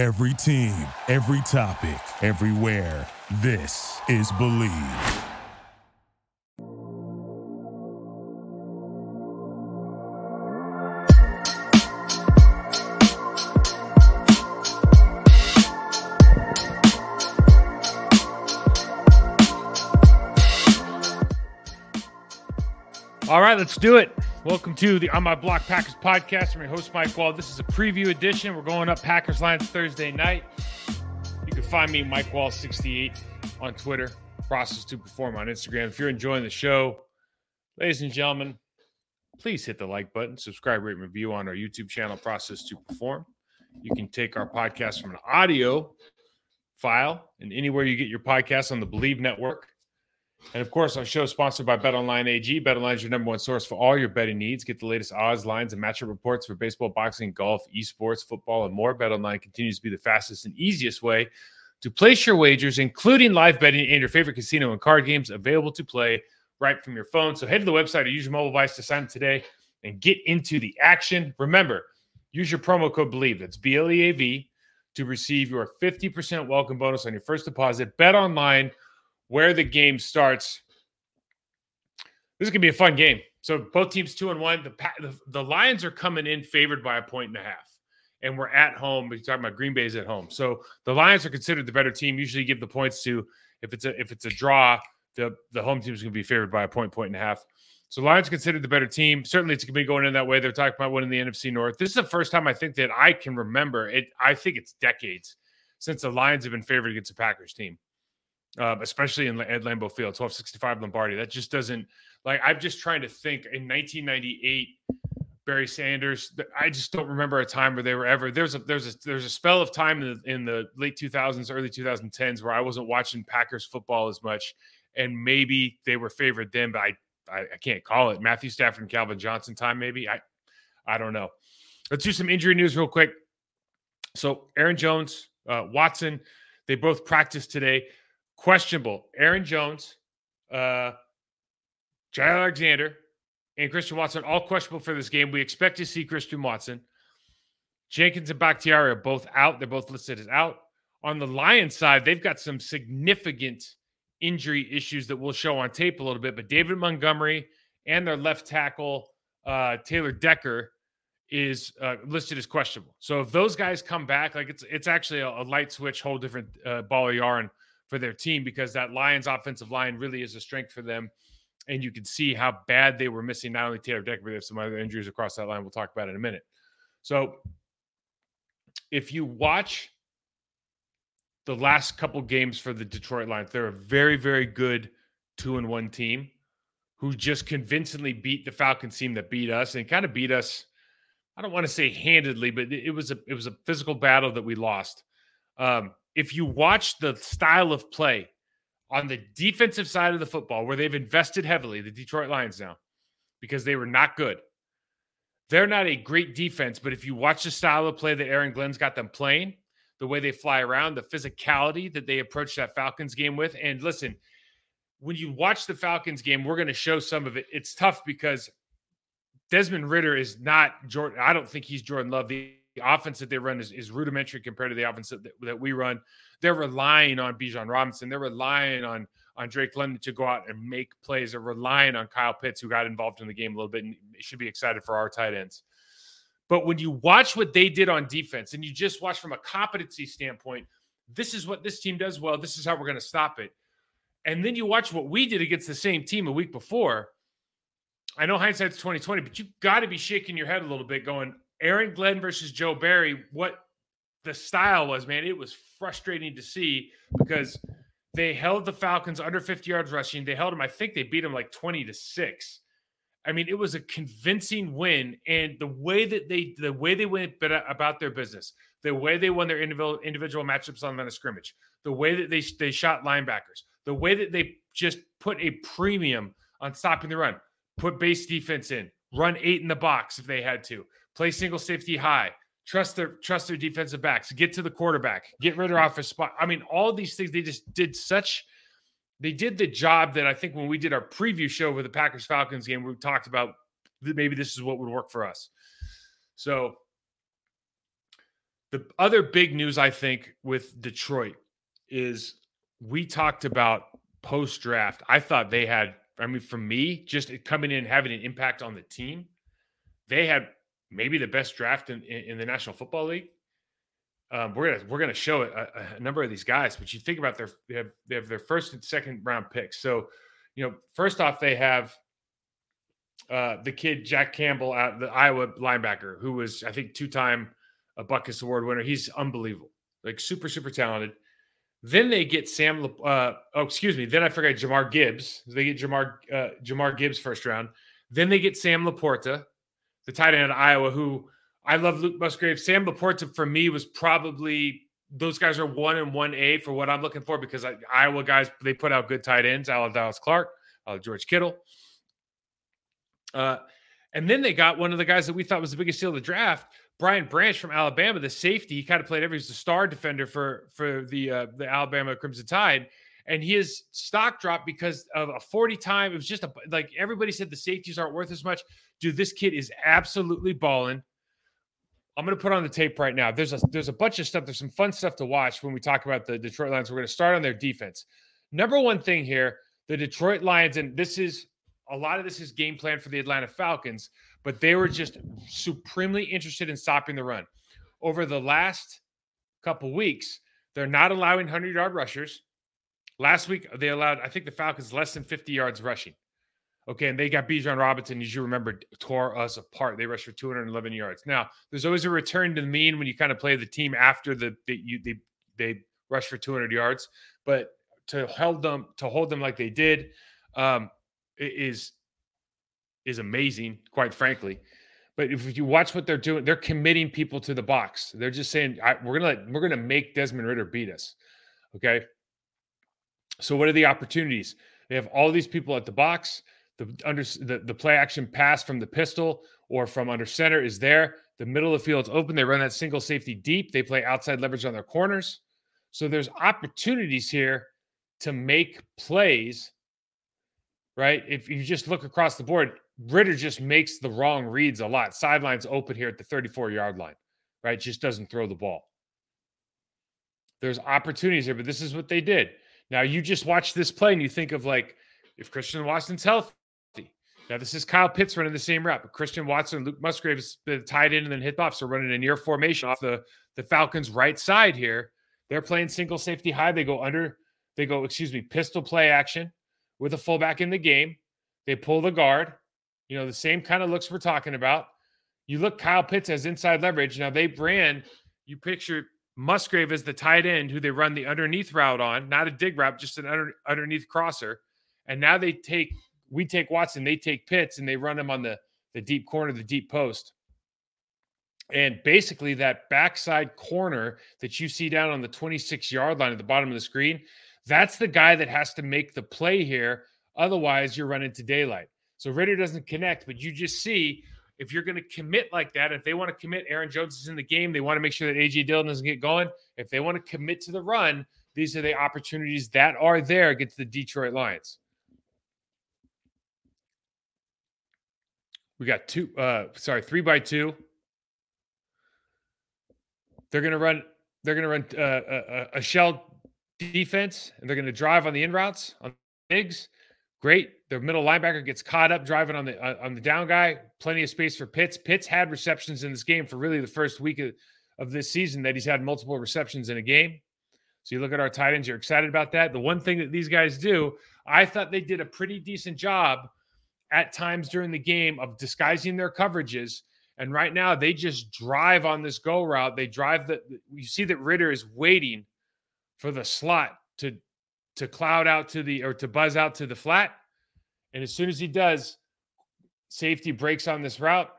Every team, every topic, everywhere. This is Bleav. All right, let's do it. Welcome to the On My Block Packers podcast. I'm your host, Mike Wahle. This is a preview edition. We're going up Packers Lions Thursday night. You can find me, Mike Wahle68, on Twitter, Process to Perform on Instagram. If you're enjoying the show, ladies and gentlemen, please hit the like button, subscribe, rate, and review on our YouTube channel, Process to Perform. You can take our podcast from an audio file and anywhere you get your podcast on the Bleav Network. And of course, our show is sponsored by BetOnline AG. BetOnline is your number one source for all your betting needs. Get the latest odds, lines, and matchup reports for baseball, boxing, golf, esports, football, and more. BetOnline continues to be the fastest and easiest way to place your wagers, including live betting and your favorite casino and card games available to play right from your phone. So head to the website or use your mobile device to sign up today and get into the action. Remember, use your promo code BLEAV. That's B L E A V to receive your 50% welcome bonus on your first deposit. Bet online where the game starts. This is gonna be a fun game. So both teams two and one. The, the the Lions are coming in favored by a point and a half, and we're at home. We're talking about Green Bay's at home. So the Lions are considered the better team. Usually give the points to if it's a if it's a draw, the the home team is gonna be favored by a point, point and a half. So Lions considered the better team. Certainly, it's going to be going in that way. They're talking about winning the NFC North. This is the first time I think that I can remember it. I think it's decades since the Lions have been favored against a Packers team um, especially in at Lambeau Field, 1265 Lombardi. That just doesn't like I'm just trying to think in 1998 Barry Sanders. I just don't remember a time where they were ever there's a there's a there's a spell of time in the, in the late 2000s, early 2010s where I wasn't watching Packers football as much, and maybe they were favored then, but I I, I can't call it Matthew Stafford and Calvin Johnson time. Maybe I I don't know. Let's do some injury news real quick. So Aaron Jones, uh, Watson, they both practiced today questionable. Aaron Jones, uh, Jay Alexander, and Christian Watson all questionable for this game. We expect to see Christian Watson. Jenkins and Bakhtiari are both out. They're both listed as out. On the Lions side, they've got some significant injury issues that we'll show on tape a little bit. But David Montgomery and their left tackle, uh, Taylor Decker, is uh, listed as questionable. So if those guys come back, like it's it's actually a, a light switch, whole different uh, ball of yarn for their team because that Lions offensive line really is a strength for them. And you can see how bad they were missing not only Taylor Decker, but they have some other injuries across that line. We'll talk about in a minute. So if you watch the last couple games for the Detroit Lions, they're a very, very good two and one team who just convincingly beat the Falcons team that beat us and kind of beat us. I don't want to say handedly, but it was a it was a physical battle that we lost. Um, if you watch the style of play on the defensive side of the football, where they've invested heavily, the Detroit Lions now, because they were not good. They're not a great defense, but if you watch the style of play that Aaron Glenn's got them playing, the way they fly around, the physicality that they approach that Falcons game with, and listen, when you watch the Falcons game, we're going to show some of it. It's tough because Desmond Ridder is not Jordan. I don't think he's Jordan Love. The offense that they run is, is rudimentary compared to the offense that, that we run. They're relying on Bijan Robinson. They're relying on on Drake London to go out and make plays. They're relying on Kyle Pitts, who got involved in the game a little bit and should be excited for our tight ends. But when you watch what they did on defense and you just watch from a competency standpoint, this is what this team does well. This is how we're going to stop it. And then you watch what we did against the same team a week before. I know hindsight's 2020, but you've got to be shaking your head a little bit going, Aaron Glenn versus Joe Barry, what the style was, man, it was frustrating to see because they held the Falcons under 50 yards rushing. They held them, I think they beat them like 20 to 6. I mean, it was a convincing win. And the way that they the way they went uh, about their business, the way they won their individual individual matchups on the scrimmage, the way that they they shot linebackers, the way that they just put a premium on stopping the run, put base defense in, run eight in the box if they had to, play single safety high, trust their trust their defensive backs, get to the quarterback, get rid of off his spot. I mean, all these things they just did such. They did the job that I think when we did our preview show for the Packers Falcons game, we talked about maybe this is what would work for us. So The other big news, I think, with Detroit is we talked about post draft. I thought they had, I mean, for me, just coming in having an impact on the team, they had maybe the best draft in, in, in the National Football League. Um, we're gonna we're gonna show a, a, number of these guys, but you think about their they have they have their first and second round picks. So, you know, first off, they have uh, the kid Jack Campbell, out the Iowa linebacker, who was I think two time a Butkus Award winner. He's unbelievable, like super super talented. Then they get Sam. Uh, oh, excuse me. Then I forgot Jahmyr Gibbs. They get Jahmyr uh, Jahmyr Gibbs first round. Then they get Sam LaPorta, the tight end of Iowa, who I love Luke Musgrave. Sam LaPorta for me was probably those guys are one and one A for what I'm looking for because I, Iowa guys they put out good tight ends. Al Dallas Clark, Al George Kittle. Uh, and then they got one of the guys that we thought was the biggest steal of the draft, Brian Branch from Alabama, the safety. He kind of played every he's the star defender for for the uh, the Alabama Crimson Tide, and his stock dropped because of a 40 time. It was just a like everybody said the safeties aren't worth as much. Dude, this kid is absolutely balling. I'm to put on the tape right now. There's a there's a bunch of stuff. There's some fun stuff to watch when we talk about the Detroit Lions. We're to start on their defense. Number one thing here, the Detroit Lions, and this is a lot of this is game plan for the Atlanta Falcons, but they were just supremely interested in stopping the run. Over the last couple weeks, they're not allowing 100 yard rushers. Last week, they allowed, I think the Falcons less than 50 yards rushing. Okay, and they got Bijan Robinson, as you remember, tore us apart. They rushed for 211 yards. Now, there's always a return to the mean when you kind of play the team after the, the you, they they rush for 200 yards, but to hold them to hold them like they did, um, is is amazing, quite frankly. But if you watch what they're doing, they're committing people to the box. They're just saying, "We're gonna let, we're gonna make Desmond Ridder beat us." Okay. So what are the opportunities? They have all these people at the box. The under the, the play action pass from the pistol or from under center is there. The middle of the field's open. They run that single safety deep. They play outside leverage on their corners. So there's opportunities here to make plays right? If you just look across the board, Ridder just makes the wrong reads a lot. Sidelines open here at the 34 yard line, right? Just doesn't throw the ball. There's opportunities here, but this is what they did. Now you just watch this play and you think of like if Christian Watson's healthy. Now this is Kyle Pitts running the same route, but Christian Watson, Luke Musgrave is tied in and then hit off. So running a near formation off the the Falcons' right side here. They're playing single safety high. They go under. They go, excuse me, pistol play action with a fullback in the game. They pull the guard. You know, the same kind of looks we're talking about. You look Kyle Pitts as inside leverage. Now they brand, you picture Musgrave is the tight end who they run the underneath route on, not a dig route, just an under, underneath crosser. And now they take, we take Watson, they take Pitts and they run him on the, the deep corner, the deep post. And basically, that backside corner that you see down on the 26 yard line at the bottom of the screen, that's the guy that has to make the play here. Otherwise, you're running to daylight. So Ridder doesn't connect, but you just see if you're going to commit like that, if they want to commit, Aaron Jones is in the game. They want to make sure that AJ Dillon doesn't get going. If they want to commit to the run, these are the opportunities that are there against the Detroit Lions. We got two, uh, sorry, three by two. They're going to run. They're going to run uh, a, a shell defense, and they're going to drive on the in routes on bigs. Great. Their middle linebacker gets caught up driving on the uh, on the down guy. Plenty of space for Pitts. Pitts had receptions in this game for really the first week of, of this season that he's had multiple receptions in a game. So you look at our tight ends, you're excited about that. The one thing that these guys do, I thought they did a pretty decent job at times during the game of disguising their coverages. And right now they just drive on this go route. They drive the you see that Ridder is waiting for the slot to to cloud out to the or to buzz out to the flat. And as soon as he does, safety breaks on this route.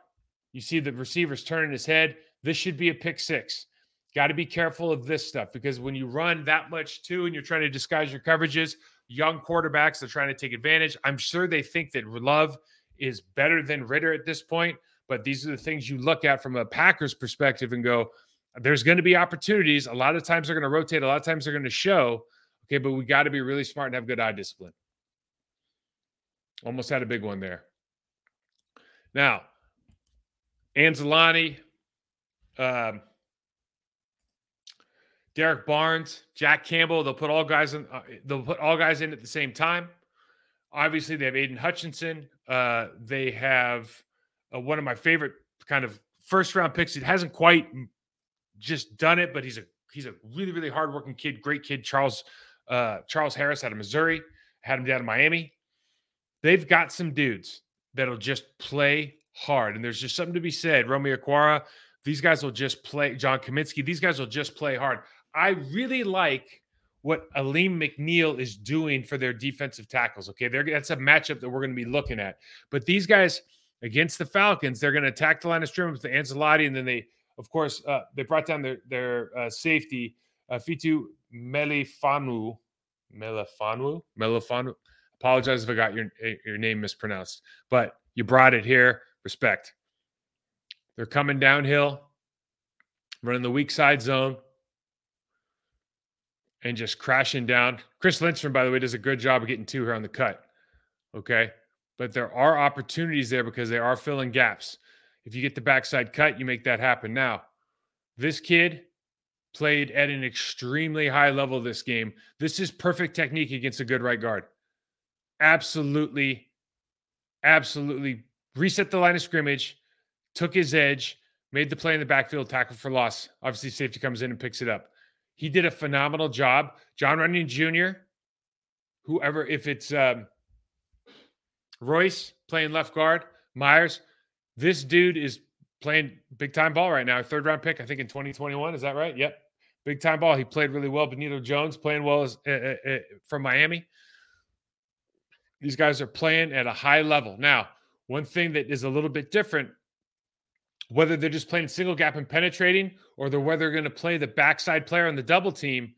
You see the receivers turning his head. This should be a pick six. Got to be careful of this stuff because when you run that much too and you're trying to disguise your coverages, young quarterbacks are trying to take advantage. I'm sure they think that Love is better than Ridder at this point, but these are the things you look at from a Packers perspective and go, there's going to be opportunities. A lot of times they're going to rotate. A lot of times they're going to show. Okay, but we got to be really smart and have good eye discipline. Almost had a big one there. Now, Anzalone, um, Derrick Barnes, Jack Campbell. They'll put all guys in. Uh, they'll put all guys in at the same time. Obviously, they have Aidan Hutchinson. Uh, they have uh, one of my favorite kind of first round picks. It hasn't quite just done it, but he's a he's a really really hardworking kid, great kid. Charles uh, Charles Harris out of Missouri had him down in Miami. They've got some dudes that'll just play hard, and there's just something to be said. Romeo Okwara, these guys will just play. John Cominsky, these guys will just play hard. I really like what Alim McNeill is doing for their defensive tackles. Okay, They're, that's a matchup that we're going to be looking at. But these guys against the Falcons, they're going to attack the line of scrimmage with the Anzalone, and then they, of course, uh, they brought down their their uh, safety, uh, Fitu Melifanu, Melifanu, Melifonwu. Apologize if I got your eh, your name mispronounced, but you brought it here. Respect. They're coming downhill, running the weak side zone, and just crashing down. Chris Lindstrom, by the way, does a good job of getting two here on the cut. Okay. But there are opportunities there because they are filling gaps. If you get the backside cut, you make that happen. Now, this kid played at an extremely high level this game. This is perfect technique against a good right guard. Absolutely, absolutely reset the line of scrimmage, took his edge, made the play in the backfield, tackle for loss. Obviously, safety comes in and picks it up. He did a phenomenal job. Jon Runyan Jr., whoever, if it's um, Royce playing left guard, Myers, this dude is playing big time ball right now. Third round pick, I think in 2021. Is that right? Yep. Big time ball. He played really well. Benito Jones playing well as, uh, uh, uh, from Miami. These guys are playing at a high level. Now, one thing that is a little bit different whether they're just playing single gap and penetrating or they're whether they're going to play the backside player on the double team.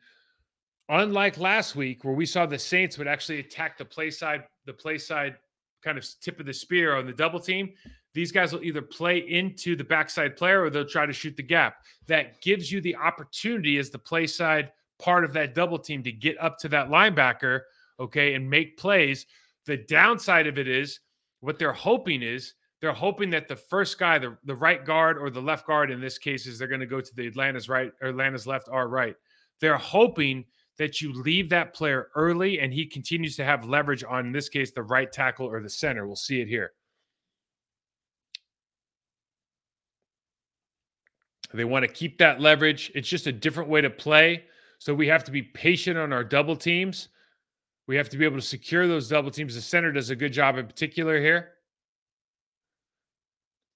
Unlike last week, where we saw the Saints would actually attack the play side, the play side kind of tip of the spear on the double team, these guys will either play into the backside player or they'll try to shoot the gap. That gives you the opportunity as the play side part of that double team to get up to that linebacker, okay, and make plays. The downside of it is what they're hoping is they're hoping that the first guy, the, the right guard or the left guard in this case, is they're going to go to the Atlanta's right or Atlanta's left or right. They're hoping that you leave that player early and he continues to have leverage on, in this case, the right tackle or the center. We'll see it here. They want to keep that leverage. It's just a different way to play. So we have to be patient on our double teams. We have to be able to secure those double teams. The center does a good job in particular here.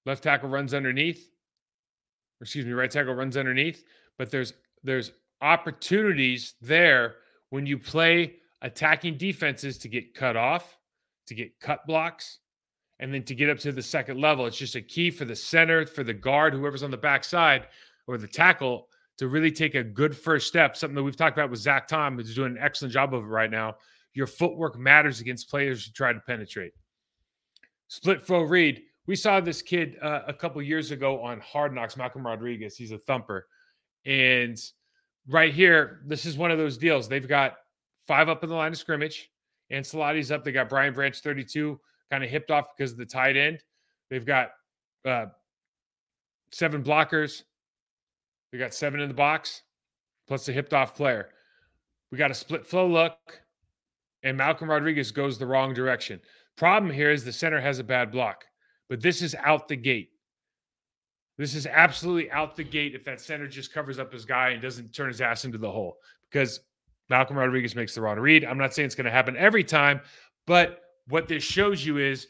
Left tackle runs underneath. excuse me, right tackle runs underneath. But there's there's opportunities there when you play attacking defenses to get cut off, to get cut blocks, and then to get up to the second level. It's just a key for the center, for the guard, whoever's on the backside, or the tackle to really take a good first step. Something that we've talked about with Zach Tom, who's doing an excellent job of it right now. Your footwork matters against players who try to penetrate. Split flow read. We saw this kid uh, a couple years ago on Hard Knocks, Malcolm Rodriguez. He's a thumper. And right here, this is one of those deals. They've got five up in the line of scrimmage. Anzalone's up. They got Brian Branch 32 kind of hipped off because of the tight end. They've got uh, seven blockers. They got seven in the box, plus a hipped off player. We got a split flow look, and Malcolm Rodriguez goes the wrong direction. Problem here is the center has a bad block. But this is out the gate. This is absolutely out the gate if that center just covers up his guy and doesn't turn his ass into the hole because Malcolm Rodriguez makes the wrong read. I'm not saying it's going to happen every time, but what this shows you is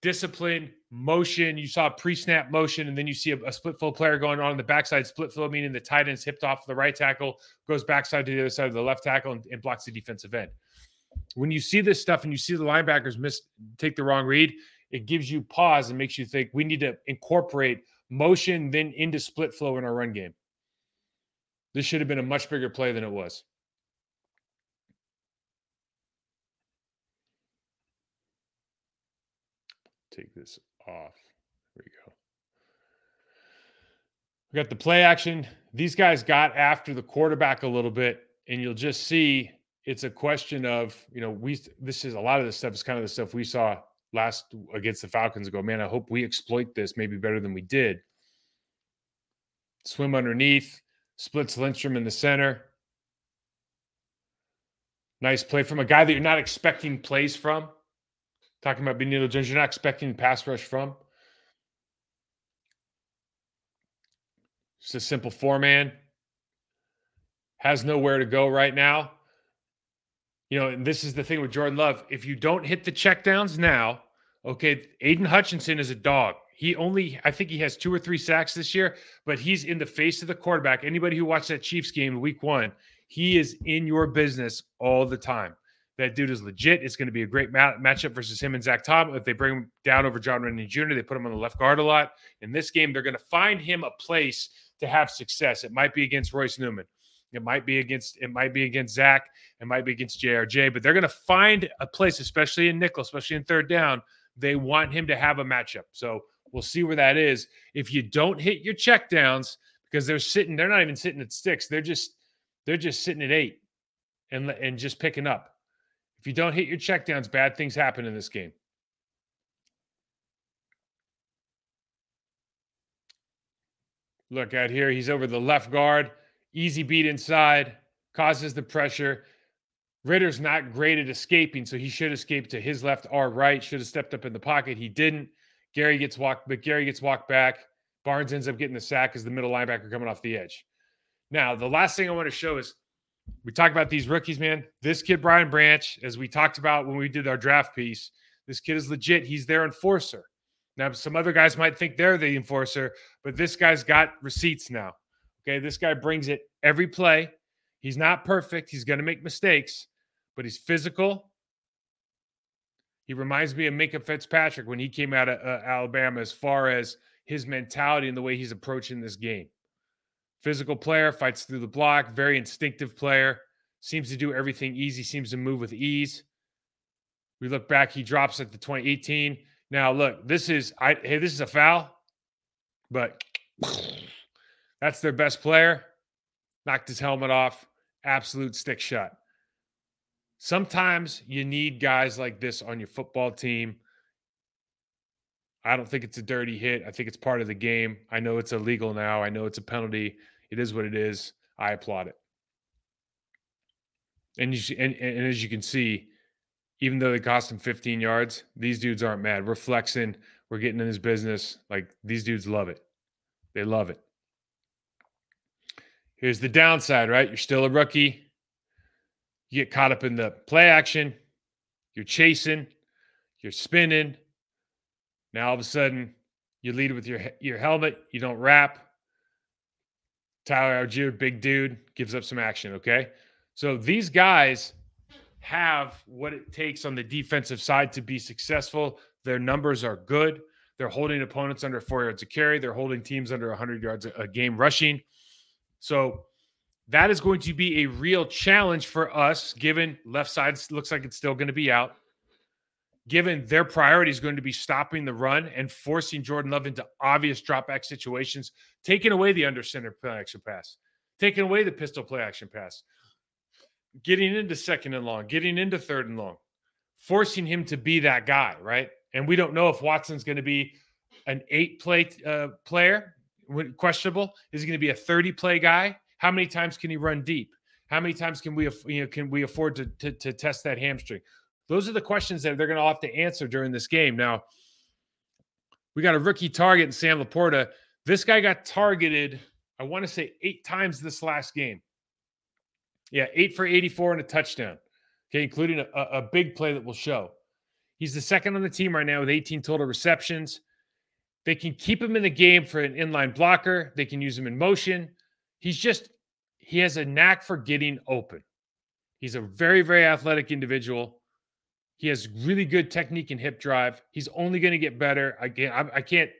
discipline, motion. You saw pre-snap motion, and then you see a, a, split flow player going on in the backside. Split flow meaning the tight end's hipped off the right tackle, goes backside to the other side of the left tackle, and, and blocks the defensive end. When you see this stuff and you see the linebackers miss take the wrong read, it gives you pause and makes you think we need to incorporate motion then into split flow in our run game. This should have been a much bigger play than it was. Take this off. There we go. We got the play action. These guys got after the quarterback a little bit, and you'll just see it's a question of, you know, we this is a lot of this stuff is kind of the stuff we saw last against the Falcons go, man, I hope we exploit this maybe better than we did. Swim underneath, splits Lindstrom in the center, Nice play from a guy that you're not expecting plays from. Talking about Benito Jones, you're not expecting pass rush from. Just a simple four man. Has nowhere to go right now. You know, and this is the thing with Jordan Love. If you don't hit the checkdowns now, okay, Aidan Hutchinson is a dog. He only, I think he has two or three sacks this year, but he's in the face of the quarterback. Anybody who watched that Chiefs game week one, he is in your business all the time. That dude is legit. It's going to be a great mat- matchup versus him and Zach Tom. If they bring him down over Jon Runyan Jr., they put him on the left guard a lot. In this game, they're going to find him a place to have success. It might be against Royce Newman. It might be against it might be against Zach. It might be against JRJ, but they're going to find a place, especially in nickel, especially in third down. They want him to have a matchup. So we'll see where that is. If you don't hit your checkdowns, because they're sitting, they're not even sitting at six. They're just they're just sitting at eight and and just picking up. If you don't hit your checkdowns, bad things happen in this game. Look out here. He's over the left guard. Easy beat inside. Causes the pressure. Ridder's not great at escaping, so he should escape to his left or right. Should have stepped up in the pocket. He didn't. Gary gets walked, but Gary gets walked back. Barnes ends up getting the sack as the middle linebacker coming off the edge. Now, the last thing I want to show is we talk about these rookies, man. This kid, Brian Branch, as we talked about when we did our draft piece, this kid is legit. He's their enforcer. Now, some other guys might think they're the enforcer, but this guy's got receipts now. Okay. This guy brings it every play. He's not perfect. He's going to make mistakes, but he's physical. He reminds me of Minkah Fitzpatrick when he came out of uh, Alabama as far as his mentality and the way he's approaching this game. Physical player, fights through the block, very instinctive player, seems to do everything easy, seems to move with ease. We look back, he drops at the 2018. Now, look, this is I hey, this is a foul, but that's their best player. Knocked his helmet off. Absolute stick shot. Sometimes you need guys like this on your football team. I don't think it's a dirty hit. I think it's part of the game. I know it's illegal now. I know it's a penalty. It is what it is. I applaud it. And you and, and as you can see, even though they cost him 15 yards, these dudes aren't mad. We're flexing. We're getting in his business. Like these dudes love it. They love it. Here's the downside, right? You're still a rookie. You get caught up in the play action. You're chasing. You're spinning. Now all of a sudden, you lead with your your helmet. You don't wrap. Tyler Allgeier, big dude, gives up some action. Okay. So these guys have what it takes on the defensive side to be successful. Their numbers are good. They're holding opponents under four yards of carry. They're holding teams under 100 yards a game rushing. So that is going to be a real challenge for us, given left side looks like it's still going to be out given their priority is going to be stopping the run and forcing Jordan Love into obvious drop back situations, taking away the under center play action pass, taking away the pistol play action pass, getting into second and long, getting into third and long, forcing him to be that guy, right? And we don't know if Watson's going to be an eight play uh, player, questionable. Is he going to be a 30 play guy? How many times can he run deep? How many times can we, you know, can we afford to, to, to test that hamstring? Those are the questions that they're going to have to answer during this game. Now, we got a rookie target in Sam LaPorta. This guy got targeted, I want to say eight times this last game. Yeah, eight for 84 and a touchdown. Okay, including a, a big play that will show. He's the second on the team right now with 18 total receptions. They can keep him in the game for an inline blocker. They can use him in motion. He's just, he has a knack for getting open. He's a very, very athletic individual. He has really good technique and hip drive. He's only going to get better. I can't, I, I can't.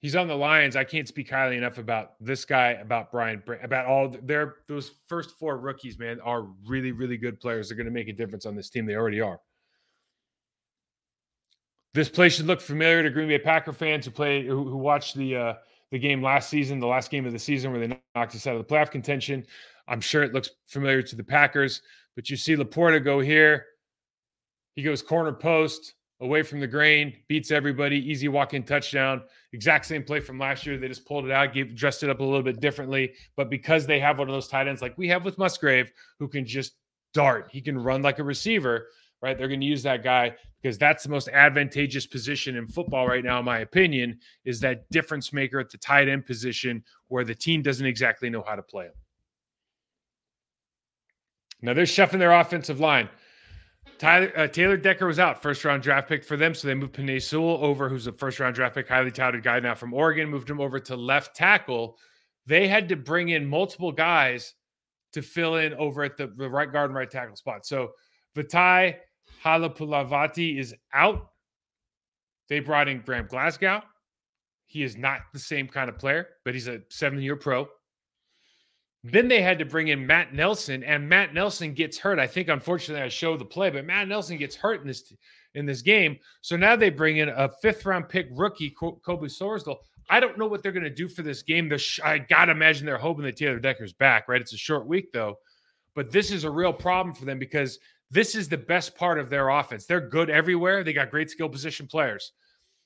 He's on the Lions. I can't speak highly enough about this guy, about Brian, about all their those first four rookies. Man, are really, really good players. They're going to make a difference on this team. They already are. This place should look familiar to Green Bay Packer fans who play who, who watched the uh, the game last season, the last game of the season where they knocked us out of the playoff contention. I'm sure it looks familiar to the Packers, but you see LaPorta go here he goes corner post away from the grain, beats everybody, easy walk in touchdown. Exact same play from last year. They just pulled it out, gave, dressed it up a little bit differently. But because they have one of those tight ends like we have with Musgrave, who can just dart. He can run like a receiver, right? They're going to use that guy because that's the most advantageous position in football right now, in my opinion, is that difference maker at the tight end position where the team doesn't exactly know how to play him. Now they're shuffling their offensive line. Tyler, uh, Taylor Decker was out, first round draft pick for them. So they moved Penei Sewell over, who's a first round draft pick, highly touted guy now from Oregon, moved him over to left tackle. They had to bring in multiple guys to fill in over at the, the right guard and right tackle spot. So Vaitai Halapoulivaati is out. They brought in Graham Glasgow. He is not the same kind of player, but he's a seven year pro. Then they had to bring in Matt Nelson, and Matt Nelson gets hurt. I think, unfortunately, I showed the play, but Matt Nelson gets hurt in this in this game. So now they bring in a fifth round pick rookie, Colby Sorsdal. I don't know what they're going to do for this game. Sh- I got to imagine they're hoping that Taylor Decker's back, right? It's a short week, though. But this is a real problem for them because this is the best part of their offense. They're good everywhere. They got great skill position players.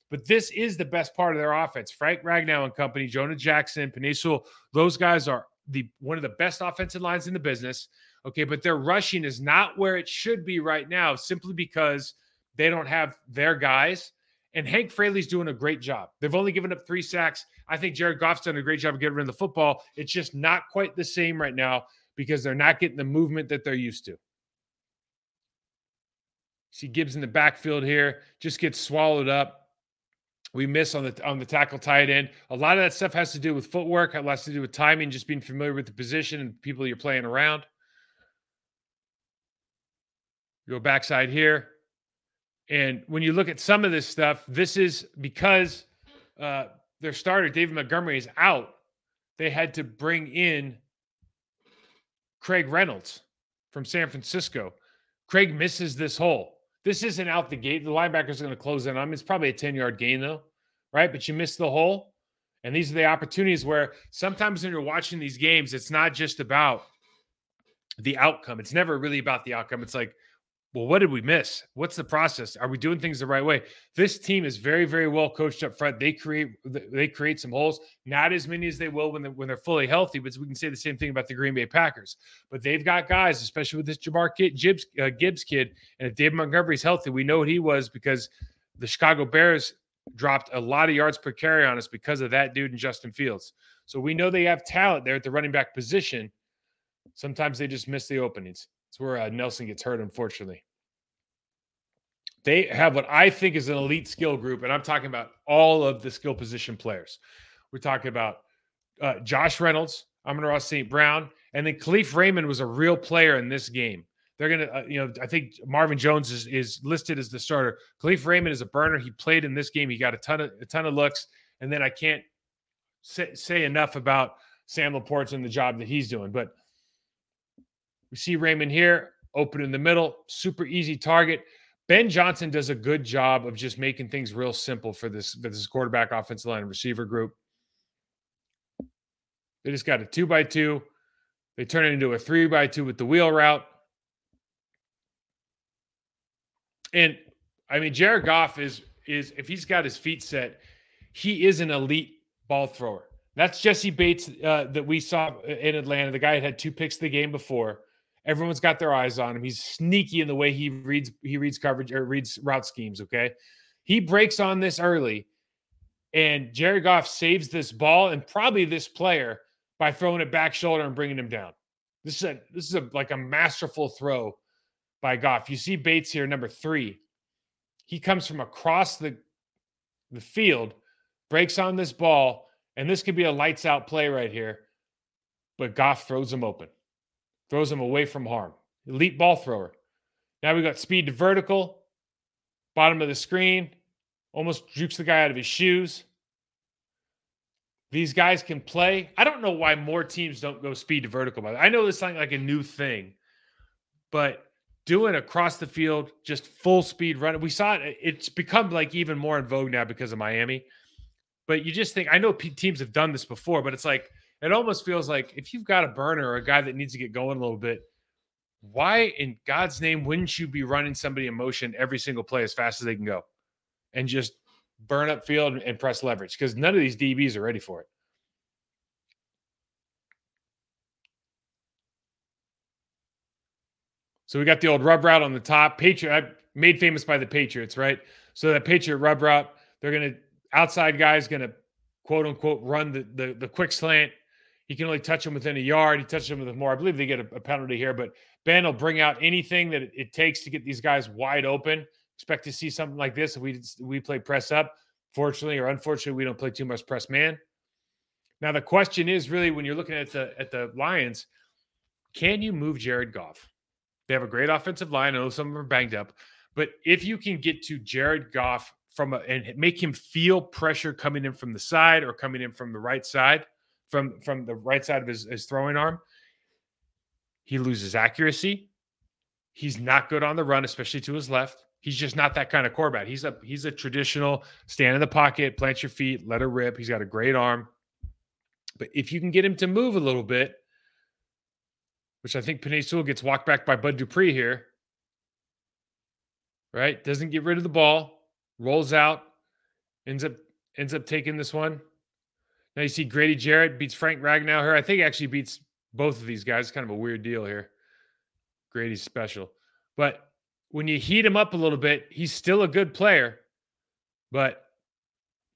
But this is the best part of their offense. Frank Ragnow and company, Jonah Jackson, Penei Sewell, those guys are the one of the best offensive lines in the business. Okay, but their rushing is not where it should be right now, simply because they don't have their guys. And Hank Fraley's doing a great job. They've only given up three sacks. I think Jared Goff's done a great job of getting rid of the football. It's just not quite the same right now because they're not getting the movement that they're used to. See Gibbs in the backfield here, just gets swallowed up we miss on the on the tackle tight end. A lot of that stuff has to do with footwork, it has to do with timing, just being familiar with the position and people you're playing around. go backside here. And when you look at some of this stuff, this is because uh, their starter, David Montgomery, is out. They had to bring in Craig Reynolds from San Francisco. Craig misses this hole. This isn't out the gate. The linebacker's going to close in on him. It's probably a 10 yard gain, though, right? But you miss the hole. And these are the opportunities where sometimes when you're watching these games, it's not just about the outcome. It's never really about the outcome. It's like, well, what did we miss? What's the process? Are we doing things the right way? This team is very, very well coached up front. They create they create some holes, not as many as they will when they're, when they're fully healthy. But we can say the same thing about the Green Bay Packers. But they've got guys, especially with this Jahmyr Gibbs, uh, Gibbs kid, and if David Montgomery's healthy, we know what he was because the Chicago Bears dropped a lot of yards per carry on us because of that dude and Justin Fields. So we know they have talent there at the running back position. Sometimes they just miss the openings. It's where uh, Nelson gets hurt, unfortunately. They have what I think is an elite skill group, and I'm talking about all of the skill position players. We're talking about uh, Josh Reynolds, Amon-Ra St. Brown, and then Kalif Raymond was a real player in this game. They're gonna, uh, you know, I think Marvin Jones is, is listed as the starter. Kalif Raymond is a burner. He played in this game. He got a ton of a ton of looks, and then I can't say, say enough about Sam LaPorta and the job that he's doing. But we see Raymond here, open in the middle, super easy target. Ben Johnson does a good job of just making things real simple for this for this quarterback, offensive line, and receiver group. They just got a two by two. They turn it into a three by two with the wheel route. And I mean, Jared Goff is is if he's got his feet set, he is an elite ball thrower. That's Jessie Bates uh, that we saw in Atlanta. The guy had had two picks the game before. Everyone's got their eyes on him. He's sneaky in the way he reads he reads coverage or reads route schemes. Okay, he breaks on this early, and Jerry Goff saves this ball and probably this player by throwing it back shoulder and bringing him down. This is a this is a like a masterful throw by Goff. You see Bates here, number three. He comes from across the the field, breaks on this ball, and this could be a lights out play right here. But Goff throws him open throws him away from harm. Elite ball thrower. Now we got speed to vertical, bottom of the screen, almost jukes the guy out of his shoes. These guys can play. I don't know why more teams don't go speed to vertical. By I know this sounds like a new thing, but doing across the field, just full speed run. We saw it. It's become like even more in vogue now because of Miami. But you just think I know teams have done this before, but it's like it almost feels like if you've got a burner or a guy that needs to get going a little bit, why in God's name wouldn't you be running somebody in motion every single play as fast as they can go and just burn up field and press leverage? Because none of these DBs are ready for it. So we got the old rub route on the top. Patriot uh, made famous by the Patriots, right? So that Patriot rub route, they're gonna outside guys gonna quote unquote run the the, the quick slant. He can only touch him within a yard. He touches him with more. I believe they get a, a penalty here, but Ben will bring out anything that it, takes to get these guys wide open. Expect to see something like this if we we play press up. Fortunately or unfortunately, we don't play too much press man. Now the question is really when you're looking at the at the Lions, can you move Jared Goff? They have a great offensive line. I know some of them are banged up, but if you can get to Jared Goff from a, and make him feel pressure coming in from the side or coming in from the right side, from from the right side of his, his throwing arm, he loses accuracy. He's not good on the run, especially to his left. He's just not that kind of quarterback. He's a he's a traditional stand in the pocket, plant your feet, let it rip. He's got a great arm. But if you can get him to move a little bit, which I think Sewell gets walked back by Bud Dupree here. Right? Doesn't get rid of the ball, rolls out, ends up ends up taking this one. Now you see Grady Jarrett beats Frank Ragnow here. I think he actually beats both of these guys. It's kind of a weird deal here. Grady's special. But when you heat him up a little bit, he's still a good player. But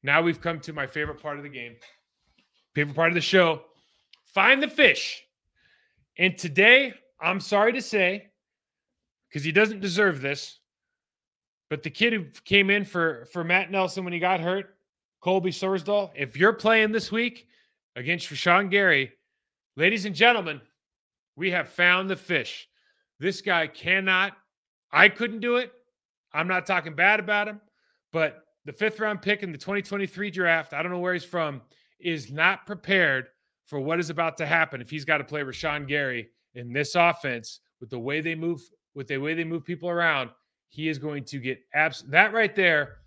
now we've come to my favorite part of the game, favorite part of the show. Find the fish. And today, I'm sorry to say, because he doesn't deserve this, but the kid who came in for for Matt Nelson when he got hurt, Colby Sorsdal, if you're playing this week against Rashan Gary, ladies and gentlemen, we have found the fish. This guy cannot, I couldn't do it. I'm not talking bad about him, but the fifth round pick in the 2023 draft, I don't know where he's from, is not prepared for what is about to happen if he's got to play Rashan Gary in this offense with the way they move, with the way they move people around, he is going to get abs that right there.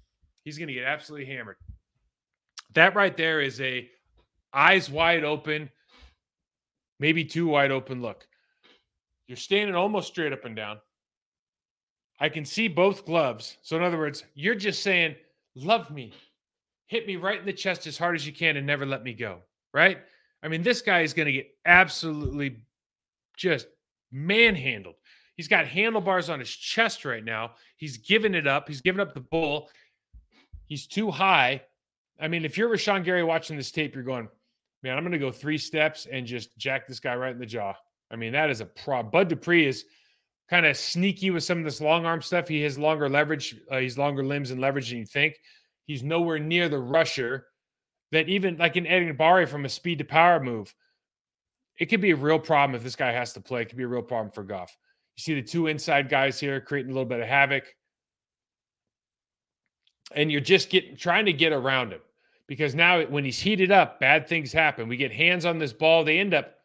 He's going to get absolutely hammered. That right there is a eyes wide open, maybe too wide open look. You're standing almost straight up and down. I can see both gloves. So, in other words, you're just saying, Love me, hit me right in the chest as hard as you can and never let me go. Right? I mean, this guy is going to get absolutely just manhandled. He's got handlebars on his chest right now. He's giving it up. He's giving up the bull. He's too high. I mean, if you're Rashan Gary watching this tape, you're going, man, I'm going to go three steps and just jack this guy right in the jaw. I mean, that is a problem. Bud Dupree is kind of sneaky with some of this long arm stuff. He has longer leverage. Uh, he's longer limbs and leverage than you think. He's nowhere near the rusher that even like in Enagbare from a speed to power move, it could be a real problem if this guy has to play. It could be a real problem for Goff. You see the two inside guys here creating a little bit of havoc. And you're just getting trying to get around him because now when he's heated up, bad things happen. We get hands on this ball. They end up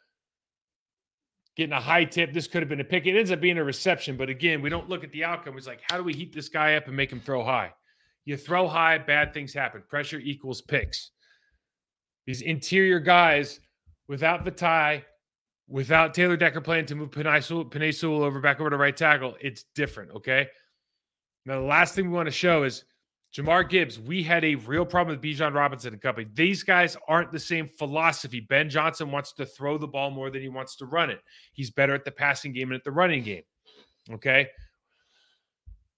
getting a high tip. This could have been a pick. It ends up being a reception. But again, we don't look at the outcome. It's like, how do we heat this guy up and make him throw high? You throw high, bad things happen. Pressure equals picks. These interior guys without Vaitai, without Taylor Decker playing to move Sewell over back over to right tackle, it's different. Okay. Now, the last thing we want to show is Jahmyr Gibbs. We had a real problem with Bijan Robinson and company. These guys aren't the same philosophy. Ben Johnson wants to throw the ball more than he wants to run it. He's better at the passing game and at the running game. Okay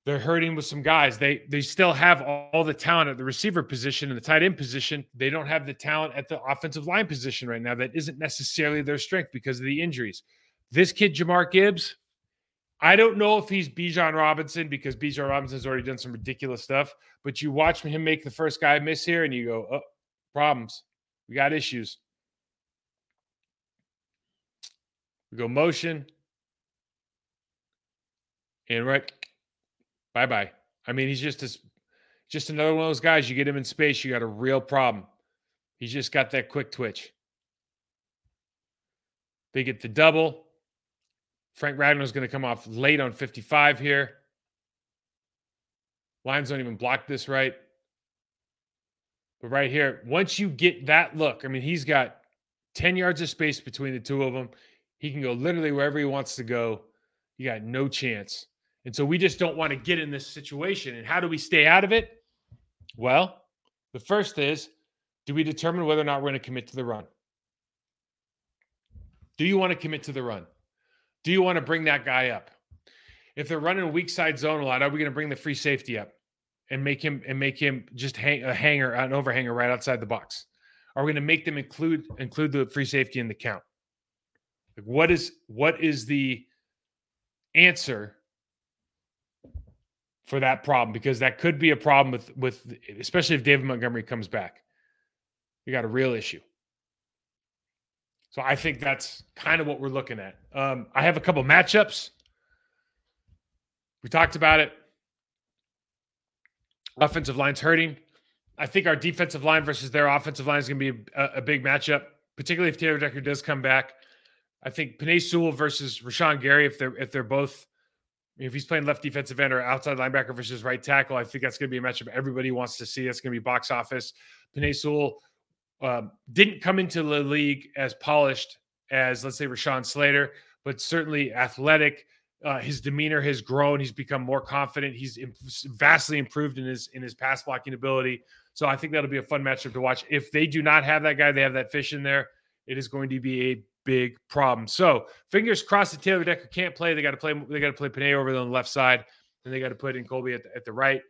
they're hurting with some guys. They they still have all, the talent at the receiver position and the tight end position. They don't have the talent at the offensive line position right now. That isn't necessarily their strength because of the injuries. This kid, Jahmyr Gibbs, I don't know if he's Bijan Robinson because Bijan Robinson's already done some ridiculous stuff. But you watch him make the first guy miss here, and you go, "Oh, problems. We got issues." We go motion, and right bye bye. I mean, he's just just another one of those guys. You get him in space, you got a real problem. He's just got that quick twitch. They get the double. Frank is going to come off late on 55 here. Lions don't even block this right. But right here, once you get that look, I mean, he's got 10 yards of space between the two of them. He can go literally wherever he wants to go. You got no chance. And so we just don't want to get in this situation. And how do we stay out of it? Well, the first is do we determine whether or not we're going to commit to the run? Do you want to commit to the run? Do you want to bring that guy up? if they're running a weak side zone a lot, are we going to bring the free safety up and make him and make him just hang a hanger, an overhanger right outside the box? Are we going to make them include include the free safety in the count? Like what is what is the answer for that problem? Because that could be a problem with with especially if David Montgomery comes back. You got a real issue. So I think that's kind of what we're looking at. Um, I have a couple matchups. We talked about it. Offensive line's hurting. I think our defensive line versus their offensive line is going to be a, a, big matchup, particularly if Taylor Decker does come back. I think Penei Sewell versus Rashan Gary, if they're if they're both, if he's playing left defensive end or outside linebacker versus right tackle, I think that's going to be a matchup everybody wants to see. It's going to be box office. Penei Sewell um, didn't come into the league as polished as, let's say, Rashawn Slater, but certainly athletic. Uh, his demeanor has grown. He's become more confident. He's vastly improved in his in his pass blocking ability. So I think that'll be a fun matchup to watch. If they do not have that guy, they have that fish in there. It is going to be a big problem. So fingers crossed that Taylor Decker can't play. They got to play. They got to play Penei over on the left side, and they got to put in Colby at the, at the right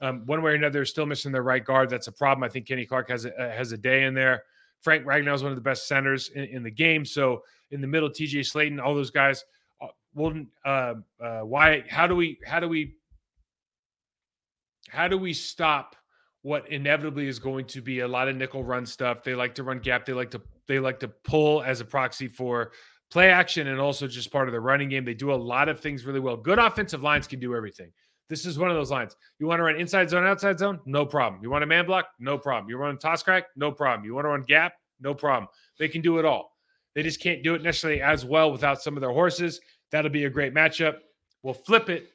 um, one way or another, still missing their right guard. That's a problem. I think Kenny Clark has a, uh, has a day in there. Frank Ragnow is one of the best centers in, in, the game. So in the middle, TJ Slaton, all those guys. Uh, well, uh, uh, why? How do we? How do we? How do we stop what inevitably is going to be a lot of nickel run stuff? They like to run gap. They like to they like to pull as a proxy for play action and also just part of the running game. They do a lot of things really well. Good offensive lines can do everything. This is one of those lines. You want to run inside zone, outside zone? No problem. You want a man block? No problem. You run toss crack? No problem. You want to run gap? No problem. They can do it all. They just can't do it necessarily as well without some of their horses. That'll be a great matchup. We'll flip it.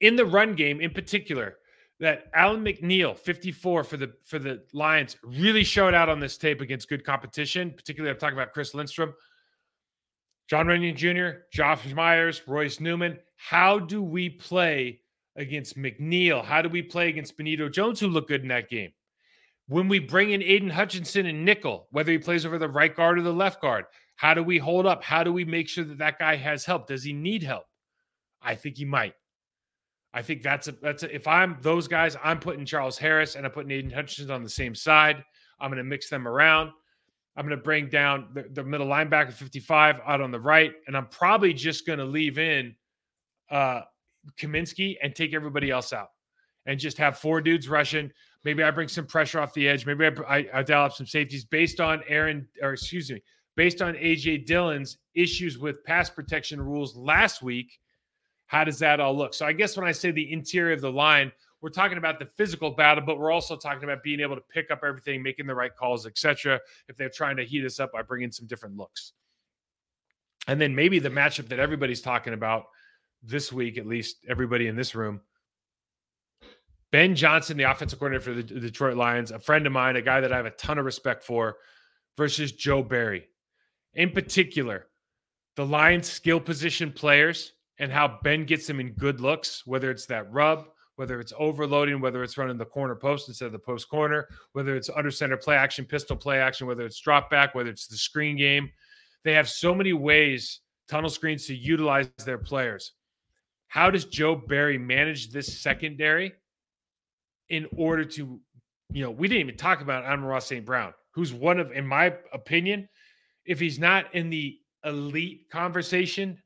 In the run game, in particular, that Alim McNeill, 54 for the for the Lions, really showed out on this tape against good competition. Particularly, I'm talking about Chris Lindstrom. Jon Runyan Jr., Josh Myers, Royce Newman. How do we play against McNeill? How do we play against Benito Jones, who looked good in that game? When we bring in Aidan Hutchinson and nickel, whether he plays over the right guard or the left guard, how do we hold up? How do we make sure that that guy has help? Does he need help? I think he might. I think that's a that's a, if I'm those guys, I'm putting Charles Harris and I'm putting Aidan Hutchinson on the same side. I'm going to mix them around. I'm going to bring down the, the, middle linebacker 55 out on the right, and I'm probably just going to leave in uh, Kamienski and take everybody else out, and just have four dudes rushing. Maybe I bring some pressure off the edge. Maybe I, I, I dial up some safeties based on Aaron, or excuse me, based on AJ Dillon's issues with pass protection rules last week. How does that all look? So I guess when I say the interior of the line, we're talking about the physical battle, but we're also talking about being able to pick up everything, making the right calls, etc. If they're trying to heat us up by bringing some different looks, and then maybe the matchup that everybody's talking about this week, at least everybody in this room. Ben Johnson, the offensive coordinator for the Detroit Lions, a friend of mine, a guy that I have a ton of respect for, versus Joe Barry. In particular, the Lions' skill position players and how Ben gets them in good looks, whether it's that rub, whether it's overloading, whether it's running the corner post instead of the post corner, whether it's under center play action, pistol play action, whether it's drop back, whether it's the screen game. They have so many ways, tunnel screens, to utilize their players. How does Joe Barry manage this secondary in order to, you know, we didn't even talk about Amon-Ra St. Brown, who's one of, in my opinion, if he's not in the elite conversation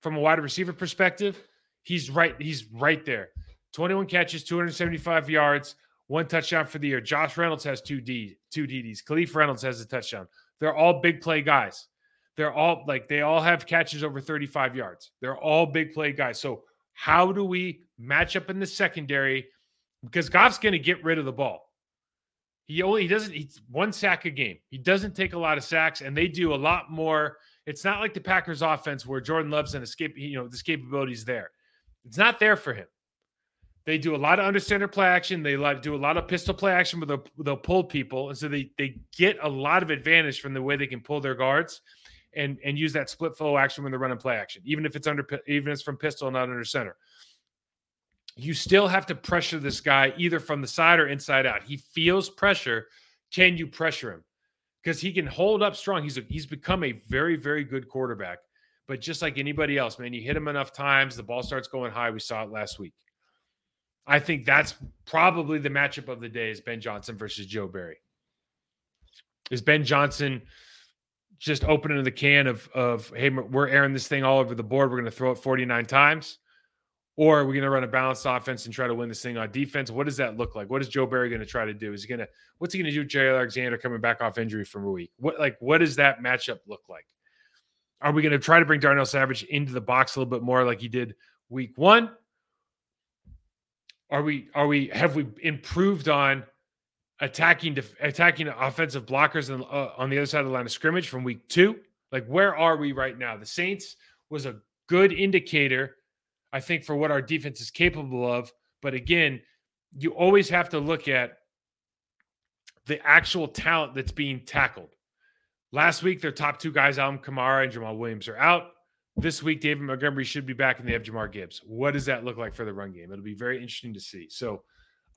from a wide receiver perspective, he's right, he's right there. 21 catches, 275 yards, one touchdown for the year. Josh Reynolds has two D, two DDs. Khalif Reynolds has a touchdown. They're all big play guys. They're all like they all have catches over 35 yards. They're all big play guys. So how do we match up in the secondary? Because Goff's going to get rid of the ball. He only he doesn't he's one sack a game. He doesn't take a lot of sacks, and they do a lot more. It's not like the Packers offense where Jordan Love's an escape, you know, the escapability is there. It's not there for him. They do a lot of under center play action. They do a lot of pistol play action where they'll, they'll pull people, and so they they get a lot of advantage from the way they can pull their guards, and and use that split flow action when they're running play action, even if it's under even if it's from pistol, not under center. You still have to pressure this guy either from the side or inside out. He feels pressure. Can you pressure him? Because he can hold up strong. He's a, he's become a very very good quarterback, But just like anybody else, man, you hit him enough times, the ball starts going high. We saw it last week. I think that's probably the matchup of the day is Ben Johnson versus Joe Barry. Is Ben Johnson just opening the can of of hey, we're airing this thing all over the board. We're going to throw it 49 times. Or are we going to run a balanced offense and try to win this thing on defense? What does that look like? What is Joe Barry going to try to do? Is he going to what's he going to do? with Jaire Alexander coming back off injury from a week. What like what does that matchup look like? Are we going to try to bring Darnell Savage into the box a little bit more like he did week one? Are we are we have we improved on attacking attacking offensive blockers on, uh, on the other side of the line of scrimmage from week two? Like where are we right now? The Saints was a good indicator I think, for what our defense is capable of. But again, you always have to look at the actual talent that's being tackled. Last week, their top two guys, Alvin Kamara and Jamaal Williams, are out. This week, David Montgomery should be back, and they have Jahmyr Gibbs. What does that look like for the run game? It'll be very interesting to see. So,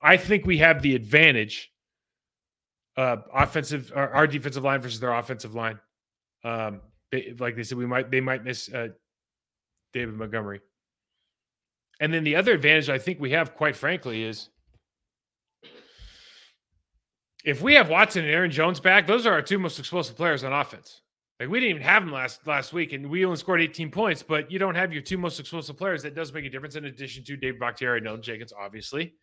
I think we have the advantage. Uh, offensive, our defensive line versus their offensive line. Um, they, like they said, we might they might miss uh, David Montgomery. And then the other advantage I think we have, quite frankly, is if we have Watson and Aaron Jones back, those are our two most explosive players on offense. Like we didn't even have them last last week, and we only scored 18 points. But you don't have your two most explosive players. That does make a difference. In addition to Dave Bakhtiari and Elgton Jenkins, obviously.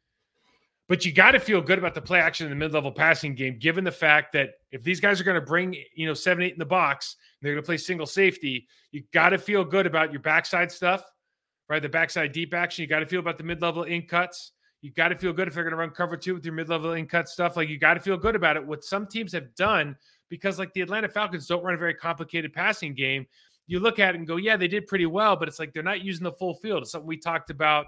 But you got to feel good about the play action in the mid-level passing game, given the fact that if these guys are going to bring you know seven, eight in the box, they're going to play single safety. You got to feel good about your backside stuff right? The backside deep action. You got to feel about the mid level in cuts. You got to feel good if they're going to run cover two with your mid level in cut stuff. Like you got to feel good about it. What some teams have done, because like the Atlanta Falcons don't run a very complicated passing game, you look at it and go, yeah, they did pretty well, but it's like they're not using the full field. It's something we talked about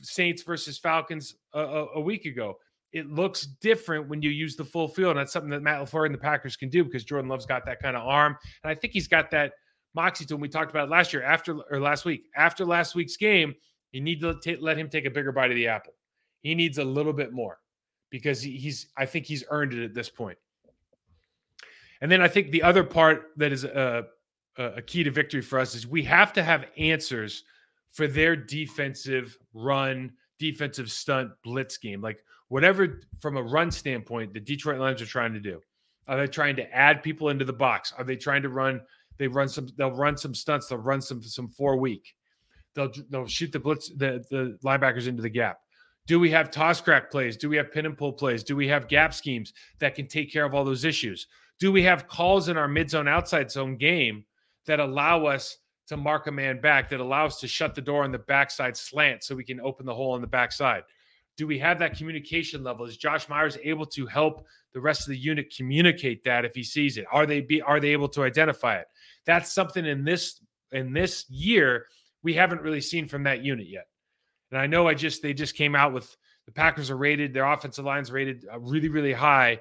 Saints versus Falcons a, a, a week ago. It looks different when you use the full field. And that's something that Matt LaFleur and the Packers can do because Jordan Love's got that kind of arm. And I think he's got that Moxie to him. We talked about last year after or last week. After last week's game, you need to t- let him take a bigger bite of the apple. He needs a little bit more because he's. I think he's earned it at this point. And then I think the other part that is a, a key to victory for us is we have to have answers for their defensive run, defensive stunt blitz game. Like whatever from a run standpoint, the Detroit Lions are trying to do. Are they trying to add people into the box? Are they trying to run they run some. They'll run some stunts. They'll run some some four week. They'll they'll shoot the blitz the the linebackers into the gap. Do we have toss crack plays? Do we have pin and pull plays? Do we have gap schemes that can take care of all those issues? Do we have calls in our mid zone outside zone game that allow us to mark a man back, that allow us to shut the door on the backside slant so we can open the hole on the backside? Do we have that communication level? Is Josh Myers able to help the rest of the unit communicate that if he sees it? Are they be are they able to identify it? That's something in this in this year we haven't really seen from that unit yet. And I know I just they just came out with the Packers are rated their offensive lines rated uh, really really high.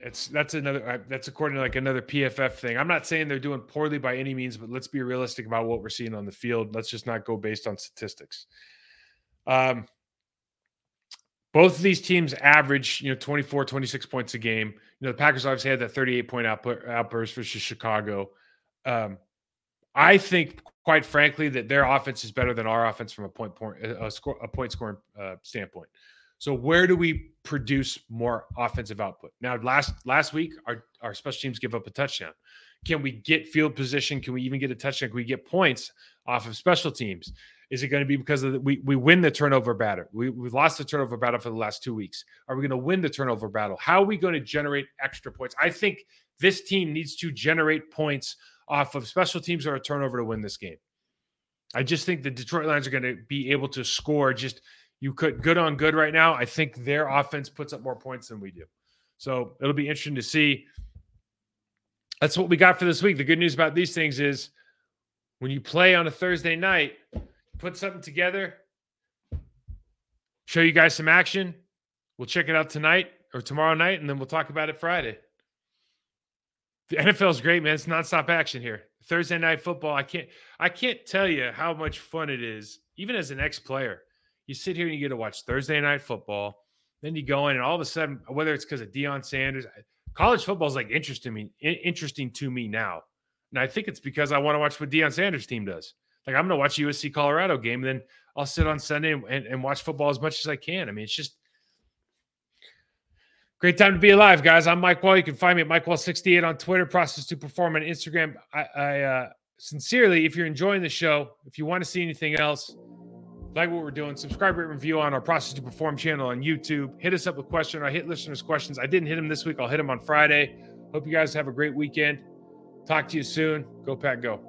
It's that's another uh, that's according to like another PFF thing. I'm not saying they're doing poorly by any means, but let's be realistic about what we're seeing on the field. Let's just not go based on statistics. Um, both of these teams average, you know, 24, 26 points a game. You know, the Packers obviously had that 38 point output, outburst versus Chicago. Um, I think, quite frankly, that their offense is better than our offense from a point, point a, score, a point scoring uh, standpoint. So where do we produce more offensive output? Now, last last week, our our special teams give up a touchdown. Can we get field position? Can we even get a touchdown? Can we get points off of special teams? Is it going to be because of the, we we win the turnover battle? We we lost the turnover battle for the last two weeks. Are we going to win the turnover battle? How are we going to generate extra points? I think this team needs to generate points off of special teams or a turnover to win this game. I just think the Detroit Lions are going to be able to score just you could good on good right now. I think their offense puts up more points than we do. So it'll be interesting to see. That's what we got for this week. The good news about these things is when you play on a Thursday night, put something together, show you guys some action. We'll check it out tonight or tomorrow night, and then we'll talk about it Friday. The NFL is great, man. It's nonstop action here. Thursday night football. I can't I can't tell you how much fun it is, even as an ex-player. You sit here and you get to watch Thursday night football. Then you go in, and all of a sudden, whether it's because of Deion Sanders, college football is like interesting to me, interesting to me now. And I think it's because I want to watch what Deion Sanders' team does. Like I'm going to watch USC Colorado game, and then I'll sit on Sunday and, and, watch football as much as I can. I mean, it's just Great time to be alive, guys. I'm Mike Wahle. You can find me at Mike Wahle68 on Twitter, Process to Perform on Instagram. I, I uh, sincerely, if you're enjoying the show, if you want to see anything else, like what we're doing, subscribe, rate, review on our Process to Perform channel on YouTube. Hit us up with questions. I hit listeners' questions. I didn't hit them this week. I'll hit them on Friday. Hope you guys have a great weekend. Talk to you soon. Go, Pack, go.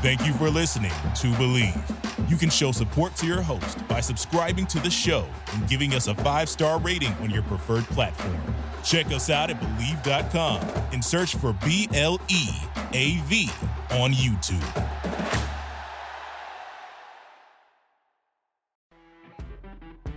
Thank you for listening to Bleav. You can show support to your host by subscribing to the show and giving us a five star rating on your preferred platform. Check us out at Bleav.com and search for B L E A V on YouTube.